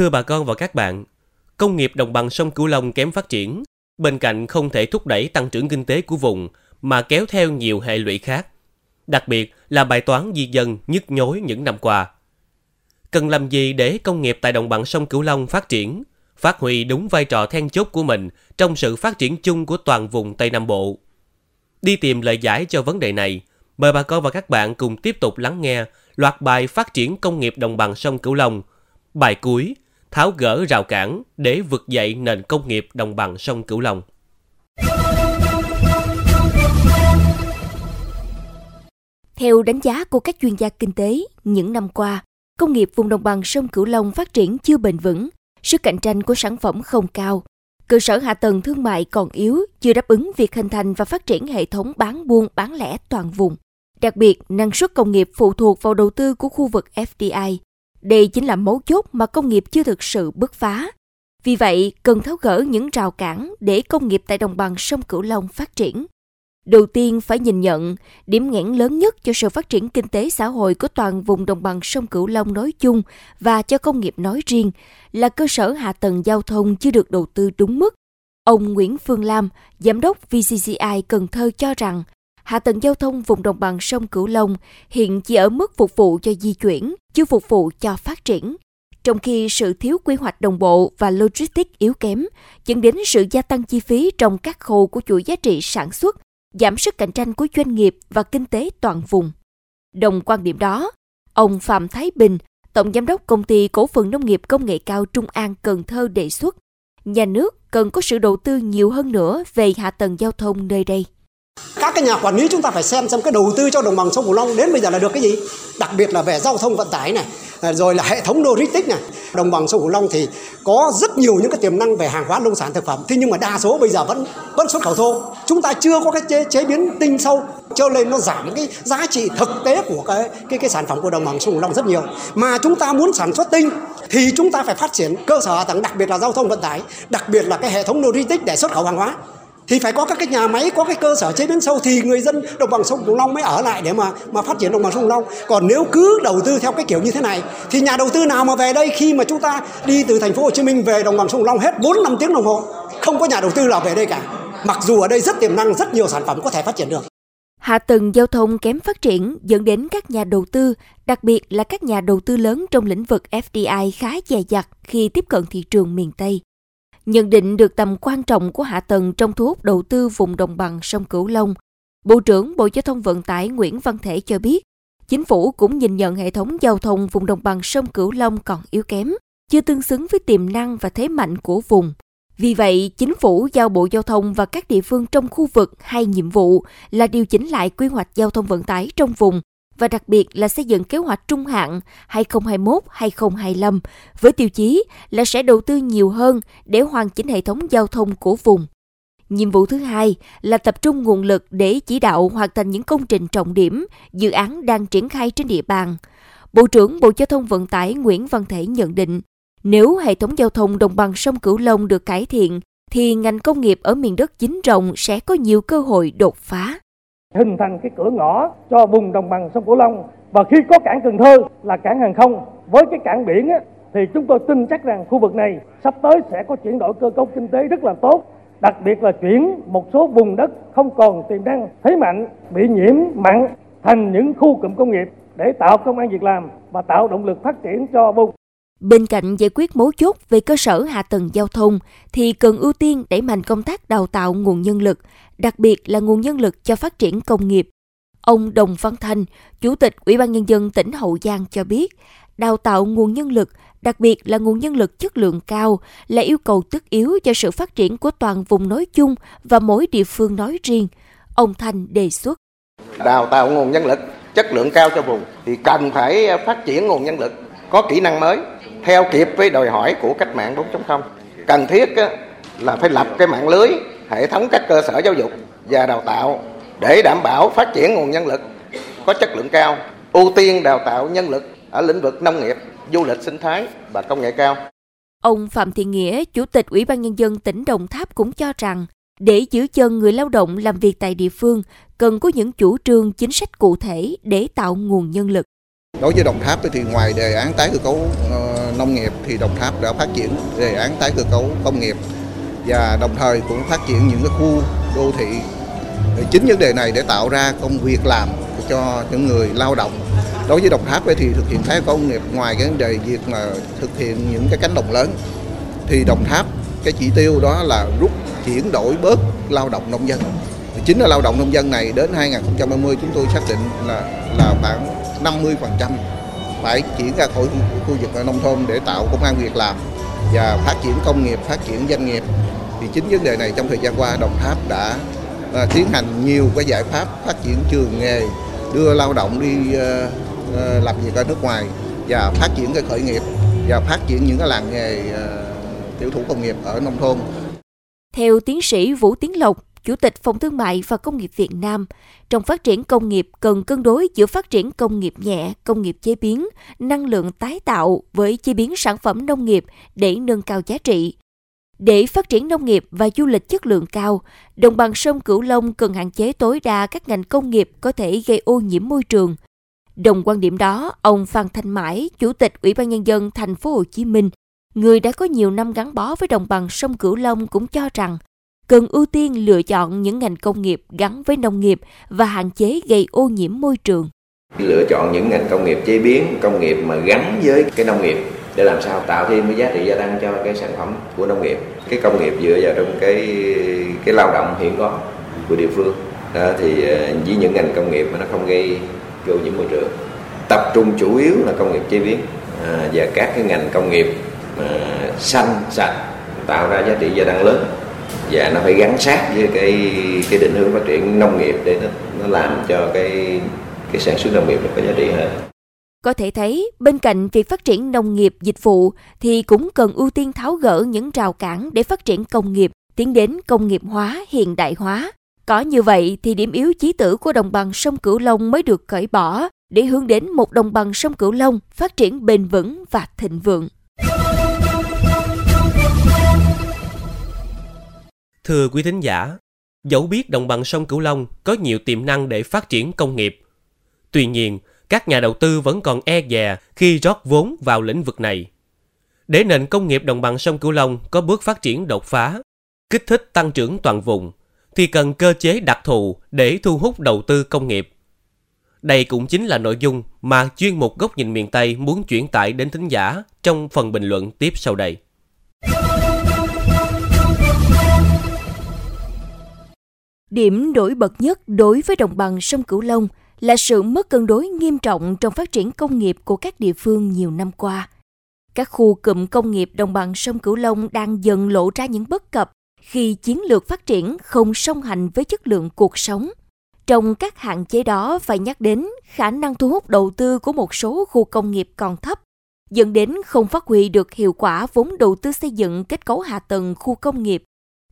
Thưa bà con và các bạn, công nghiệp đồng bằng sông Cửu Long kém phát triển, bên cạnh không thể thúc đẩy tăng trưởng kinh tế của vùng mà kéo theo nhiều hệ lụy khác, đặc biệt là bài toán di dân nhức nhối những năm qua. Cần làm gì để công nghiệp tại đồng bằng sông Cửu Long phát triển, phát huy đúng vai trò then chốt của mình trong sự phát triển chung của toàn vùng Tây Nam Bộ? Đi tìm lời giải cho vấn đề này, mời bà con và các bạn cùng tiếp tục lắng nghe loạt bài phát triển công nghiệp đồng bằng sông Cửu Long. Bài cuối, tháo gỡ rào cản để vực dậy nền công nghiệp đồng bằng sông Cửu Long. Theo đánh giá của các chuyên gia kinh tế, những năm qua, công nghiệp vùng đồng bằng sông Cửu Long phát triển chưa bền vững, sức cạnh tranh của sản phẩm không cao, cơ sở hạ tầng thương mại còn yếu, chưa đáp ứng việc hình thành và phát triển hệ thống bán buôn bán lẻ toàn vùng. Đặc biệt, năng suất công nghiệp phụ thuộc vào đầu tư của khu vực FDI. Đây chính là mấu chốt mà công nghiệp chưa thực sự bứt phá. Vì vậy, cần tháo gỡ những rào cản để công nghiệp tại đồng bằng sông Cửu Long phát triển. Đầu tiên phải nhìn nhận, điểm nghẽn lớn nhất cho sự phát triển kinh tế xã hội của toàn vùng đồng bằng sông Cửu Long nói chung và cho công nghiệp nói riêng là cơ sở hạ tầng giao thông chưa được đầu tư đúng mức. Ông Nguyễn Phương Lam, Giám đốc VCCI Cần Thơ cho rằng, hạ tầng giao thông vùng đồng bằng sông Cửu Long hiện chỉ ở mức phục vụ cho di chuyển, chưa phục vụ cho phát triển. Trong khi sự thiếu quy hoạch đồng bộ và logistics yếu kém dẫn đến sự gia tăng chi phí trong các khâu của chuỗi giá trị sản xuất, giảm sức cạnh tranh của doanh nghiệp và kinh tế toàn vùng. Đồng quan điểm đó, ông Phạm Thái Bình, Tổng Giám đốc Công ty Cổ phần Nông nghiệp Công nghệ cao Trung An Cần Thơ đề xuất, nhà nước cần có sự đầu tư nhiều hơn nữa về hạ tầng giao thông nơi đây. Các cái nhà quản lý chúng ta phải xem xem cái đầu tư cho đồng bằng sông Cửu Long đến bây giờ là được cái gì? Đặc biệt là về giao thông vận tải này, à, rồi là hệ thống logistics này. Đồng bằng sông Cửu Long thì có rất nhiều những cái tiềm năng về hàng hóa nông sản thực phẩm, thế nhưng mà đa số bây giờ vẫn vẫn xuất khẩu thô. Chúng ta chưa có cái chế, chế biến tinh sâu, cho nên nó giảm cái giá trị thực tế của cái cái cái sản phẩm của đồng bằng sông Cửu Long rất nhiều. Mà chúng ta muốn sản xuất tinh thì chúng ta phải phát triển cơ sở hạ tầng đặc biệt là giao thông vận tải, đặc biệt là cái hệ thống logistics để xuất khẩu hàng hóa thì phải có các cái nhà máy có cái cơ sở chế biến sâu thì người dân đồng bằng sông Cửu Long mới ở lại để mà mà phát triển đồng bằng sông Cửu Long. Còn nếu cứ đầu tư theo cái kiểu như thế này thì nhà đầu tư nào mà về đây khi mà chúng ta đi từ thành phố Hồ Chí Minh về đồng bằng sông Cửu Long hết 4 5 tiếng đồng hồ không có nhà đầu tư nào về đây cả. Mặc dù ở đây rất tiềm năng rất nhiều sản phẩm có thể phát triển được. Hạ tầng giao thông kém phát triển dẫn đến các nhà đầu tư, đặc biệt là các nhà đầu tư lớn trong lĩnh vực FDI khá dè dặt khi tiếp cận thị trường miền Tây. Nhận định được tầm quan trọng của hạ tầng trong thu hút đầu tư vùng đồng bằng sông Cửu Long, Bộ trưởng Bộ Giao thông Vận tải Nguyễn Văn Thể cho biết, chính phủ cũng nhìn nhận hệ thống giao thông vùng đồng bằng sông Cửu Long còn yếu kém, chưa tương xứng với tiềm năng và thế mạnh của vùng. Vì vậy, chính phủ giao Bộ Giao thông và các địa phương trong khu vực hai nhiệm vụ là điều chỉnh lại quy hoạch giao thông vận tải trong vùng và đặc biệt là xây dựng kế hoạch trung hạn 2021-2025 với tiêu chí là sẽ đầu tư nhiều hơn để hoàn chỉnh hệ thống giao thông của vùng. Nhiệm vụ thứ hai là tập trung nguồn lực để chỉ đạo hoàn thành những công trình trọng điểm, dự án đang triển khai trên địa bàn. Bộ trưởng Bộ Giao thông Vận tải Nguyễn Văn Thể nhận định, nếu hệ thống giao thông đồng bằng sông Cửu Long được cải thiện, thì ngành công nghiệp ở miền đất chính rộng sẽ có nhiều cơ hội đột phá hình thành cái cửa ngõ cho vùng đồng bằng sông Cửu Long. Và khi có cảng Cần Thơ là cảng hàng không với cái cảng biển á, thì chúng tôi tin chắc rằng khu vực này sắp tới sẽ có chuyển đổi cơ cấu kinh tế rất là tốt. Đặc biệt là chuyển một số vùng đất không còn tiềm năng thế mạnh bị nhiễm mặn thành những khu cụm công nghiệp để tạo công an việc làm và tạo động lực phát triển cho vùng Bên cạnh giải quyết mấu chốt về cơ sở hạ tầng giao thông thì cần ưu tiên đẩy mạnh công tác đào tạo nguồn nhân lực, đặc biệt là nguồn nhân lực cho phát triển công nghiệp. Ông Đồng Văn Thanh, Chủ tịch Ủy ban Nhân dân tỉnh Hậu Giang cho biết, đào tạo nguồn nhân lực, đặc biệt là nguồn nhân lực chất lượng cao là yêu cầu tất yếu cho sự phát triển của toàn vùng nói chung và mỗi địa phương nói riêng. Ông Thanh đề xuất. Đào tạo nguồn nhân lực chất lượng cao cho vùng thì cần phải phát triển nguồn nhân lực có kỹ năng mới theo kịp với đòi hỏi của cách mạng 4.0. Cần thiết là phải lập cái mạng lưới hệ thống các cơ sở giáo dục và đào tạo để đảm bảo phát triển nguồn nhân lực có chất lượng cao, ưu tiên đào tạo nhân lực ở lĩnh vực nông nghiệp, du lịch sinh thái và công nghệ cao. Ông Phạm Thị Nghĩa, Chủ tịch Ủy ban Nhân dân tỉnh Đồng Tháp cũng cho rằng, để giữ chân người lao động làm việc tại địa phương, cần có những chủ trương chính sách cụ thể để tạo nguồn nhân lực. Đối với Đồng Tháp thì ngoài đề án tái cơ cấu uh, nông nghiệp thì Đồng Tháp đã phát triển đề án tái cơ cấu công nghiệp và đồng thời cũng phát triển những cái khu đô thị. Chính vấn đề này để tạo ra công việc làm cho những người lao động. Đối với Đồng Tháp thì thực hiện tái công nghiệp, ngoài cái vấn đề việc mà thực hiện những cái cánh đồng lớn, thì Đồng Tháp cái chỉ tiêu đó là rút, chuyển đổi bớt lao động nông dân. Chính là lao động nông dân này đến 2030 chúng tôi xác định là là khoảng 50 phần trăm phải chuyển ra khỏi khu vực nông thôn để tạo công an việc làm và phát triển công nghiệp, phát triển doanh nghiệp. Thì chính vấn đề này trong thời gian qua Đồng Tháp đã à, tiến hành nhiều cái giải pháp phát triển trường nghề, đưa lao động đi à, à, làm việc ở nước ngoài và phát triển cái khởi nghiệp và phát triển những cái làng nghề à, tiểu thủ công nghiệp ở nông thôn. Theo tiến sĩ Vũ Tiến Lộc, Chủ tịch Phòng Thương mại và Công nghiệp Việt Nam, trong phát triển công nghiệp cần cân đối giữa phát triển công nghiệp nhẹ, công nghiệp chế biến, năng lượng tái tạo với chế biến sản phẩm nông nghiệp để nâng cao giá trị. Để phát triển nông nghiệp và du lịch chất lượng cao, đồng bằng sông Cửu Long cần hạn chế tối đa các ngành công nghiệp có thể gây ô nhiễm môi trường. Đồng quan điểm đó, ông Phan Thanh Mãi, Chủ tịch Ủy ban nhân dân thành phố Hồ Chí Minh, người đã có nhiều năm gắn bó với đồng bằng sông Cửu Long cũng cho rằng cần ưu tiên lựa chọn những ngành công nghiệp gắn với nông nghiệp và hạn chế gây ô nhiễm môi trường. Lựa chọn những ngành công nghiệp chế biến, công nghiệp mà gắn với cái nông nghiệp để làm sao tạo thêm cái giá trị gia tăng cho cái sản phẩm của nông nghiệp. Cái công nghiệp dựa vào trong cái cái lao động hiện có của địa phương. Đó, thì ờ, với những ngành công nghiệp mà nó không gây ô nhiễm môi trường. Tập trung chủ yếu là công nghiệp chế biến à, và các cái ngành công nghiệp mà xanh sạch tạo ra giá trị gia tăng lớn và nó phải gắn sát với cái cái định hướng phát triển nông nghiệp để nó nó làm cho cái cái sản xuất nông nghiệp nó có giá trị hơn. Có thể thấy, bên cạnh việc phát triển nông nghiệp dịch vụ thì cũng cần ưu tiên tháo gỡ những rào cản để phát triển công nghiệp, tiến đến công nghiệp hóa, hiện đại hóa. Có như vậy thì điểm yếu chí tử của đồng bằng sông Cửu Long mới được cởi bỏ để hướng đến một đồng bằng sông Cửu Long phát triển bền vững và thịnh vượng. Thưa quý thính giả, dẫu biết đồng bằng sông Cửu Long có nhiều tiềm năng để phát triển công nghiệp, tuy nhiên các nhà đầu tư vẫn còn e dè khi rót vốn vào lĩnh vực này. Để nền công nghiệp đồng bằng sông Cửu Long có bước phát triển đột phá, kích thích tăng trưởng toàn vùng, thì cần cơ chế đặc thù để thu hút đầu tư công nghiệp. Đây cũng chính là nội dung mà chuyên mục Góc nhìn miền Tây muốn chuyển tải đến thính giả trong phần bình luận tiếp sau đây. Điểm nổi bật nhất đối với đồng bằng sông Cửu Long là sự mất cân đối nghiêm trọng trong phát triển công nghiệp của các địa phương nhiều năm qua. Các khu cụm công nghiệp đồng bằng sông Cửu Long đang dần lộ ra những bất cập khi chiến lược phát triển không song hành với chất lượng cuộc sống. Trong các hạn chế đó phải nhắc đến khả năng thu hút đầu tư của một số khu công nghiệp còn thấp, dẫn đến không phát huy được hiệu quả vốn đầu tư xây dựng kết cấu hạ tầng khu công nghiệp.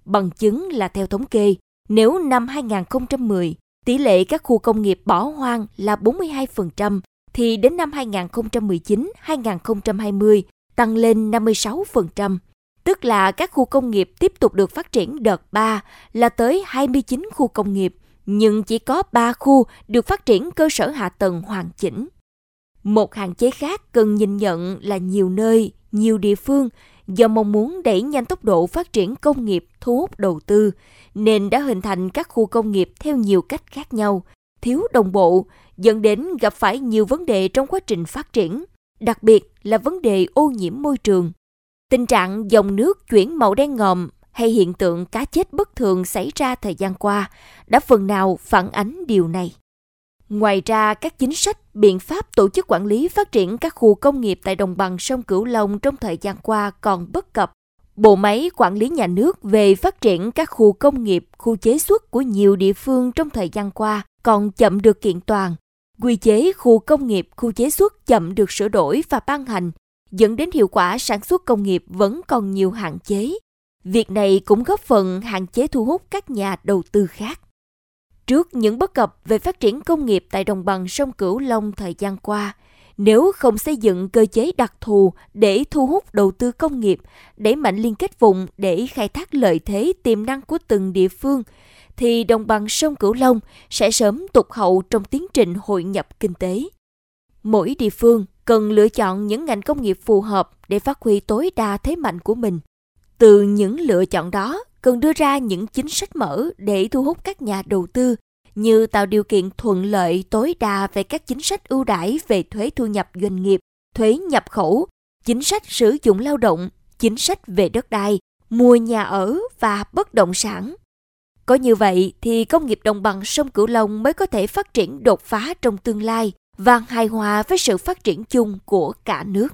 Bằng chứng là theo thống kê, nếu năm 2010, tỷ lệ các khu công nghiệp bỏ hoang là 42%, thì đến năm 2019-2020 tăng lên 56%. Tức là các khu công nghiệp tiếp tục được phát triển đợt 3 là tới 29 khu công nghiệp, nhưng chỉ có 3 khu được phát triển cơ sở hạ tầng hoàn chỉnh. Một hạn chế khác cần nhìn nhận là nhiều nơi, nhiều địa phương do mong muốn đẩy nhanh tốc độ phát triển công nghiệp thu hút đầu tư nên đã hình thành các khu công nghiệp theo nhiều cách khác nhau, thiếu đồng bộ, dẫn đến gặp phải nhiều vấn đề trong quá trình phát triển, đặc biệt là vấn đề ô nhiễm môi trường. Tình trạng dòng nước chuyển màu đen ngòm hay hiện tượng cá chết bất thường xảy ra thời gian qua đã phần nào phản ánh điều này. Ngoài ra, các chính sách, biện pháp tổ chức quản lý phát triển các khu công nghiệp tại đồng bằng sông Cửu Long trong thời gian qua còn bất cập. Bộ máy quản lý nhà nước về phát triển các khu công nghiệp, khu chế xuất của nhiều địa phương trong thời gian qua còn chậm được kiện toàn. Quy chế khu công nghiệp, khu chế xuất chậm được sửa đổi và ban hành, dẫn đến hiệu quả sản xuất công nghiệp vẫn còn nhiều hạn chế. Việc này cũng góp phần hạn chế thu hút các nhà đầu tư khác. Trước những bất cập về phát triển công nghiệp tại đồng bằng sông Cửu Long thời gian qua, nếu không xây dựng cơ chế đặc thù để thu hút đầu tư công nghiệp, đẩy mạnh liên kết vùng để khai thác lợi thế tiềm năng của từng địa phương, thì đồng bằng sông Cửu Long sẽ sớm tụt hậu trong tiến trình hội nhập kinh tế. Mỗi địa phương cần lựa chọn những ngành công nghiệp phù hợp để phát huy tối đa thế mạnh của mình. Từ những lựa chọn đó, cần đưa ra những chính sách mở để thu hút các nhà đầu tư như tạo điều kiện thuận lợi tối đa về các chính sách ưu đãi về thuế thu nhập doanh nghiệp, thuế nhập khẩu, chính sách sử dụng lao động, chính sách về đất đai, mua nhà ở và bất động sản. Có như vậy thì công nghiệp đồng bằng sông Cửu Long mới có thể phát triển đột phá trong tương lai và hài hòa với sự phát triển chung của cả nước.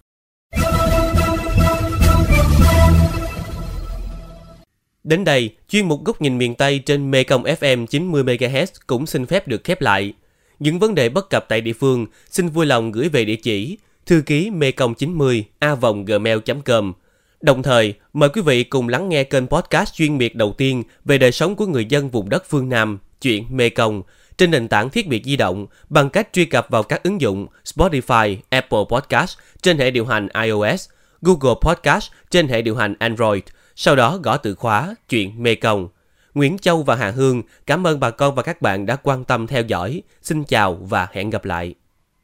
Đến đây, chuyên mục góc nhìn miền Tây trên Mekong FM 90MHz cũng xin phép được khép lại. Những vấn đề bất cập tại địa phương xin vui lòng gửi về địa chỉ thư ký mekong 90 a gmail.com. Đồng thời, mời quý vị cùng lắng nghe kênh podcast chuyên biệt đầu tiên về đời sống của người dân vùng đất phương Nam, chuyện Mekong, trên nền tảng thiết bị di động bằng cách truy cập vào các ứng dụng Spotify, Apple Podcast trên hệ điều hành iOS, Google Podcast trên hệ điều hành Android – sau đó gõ từ khóa chuyện Mê Công. Nguyễn Châu và Hà Hương cảm ơn bà con và các bạn đã quan tâm theo dõi. Xin chào và hẹn gặp lại.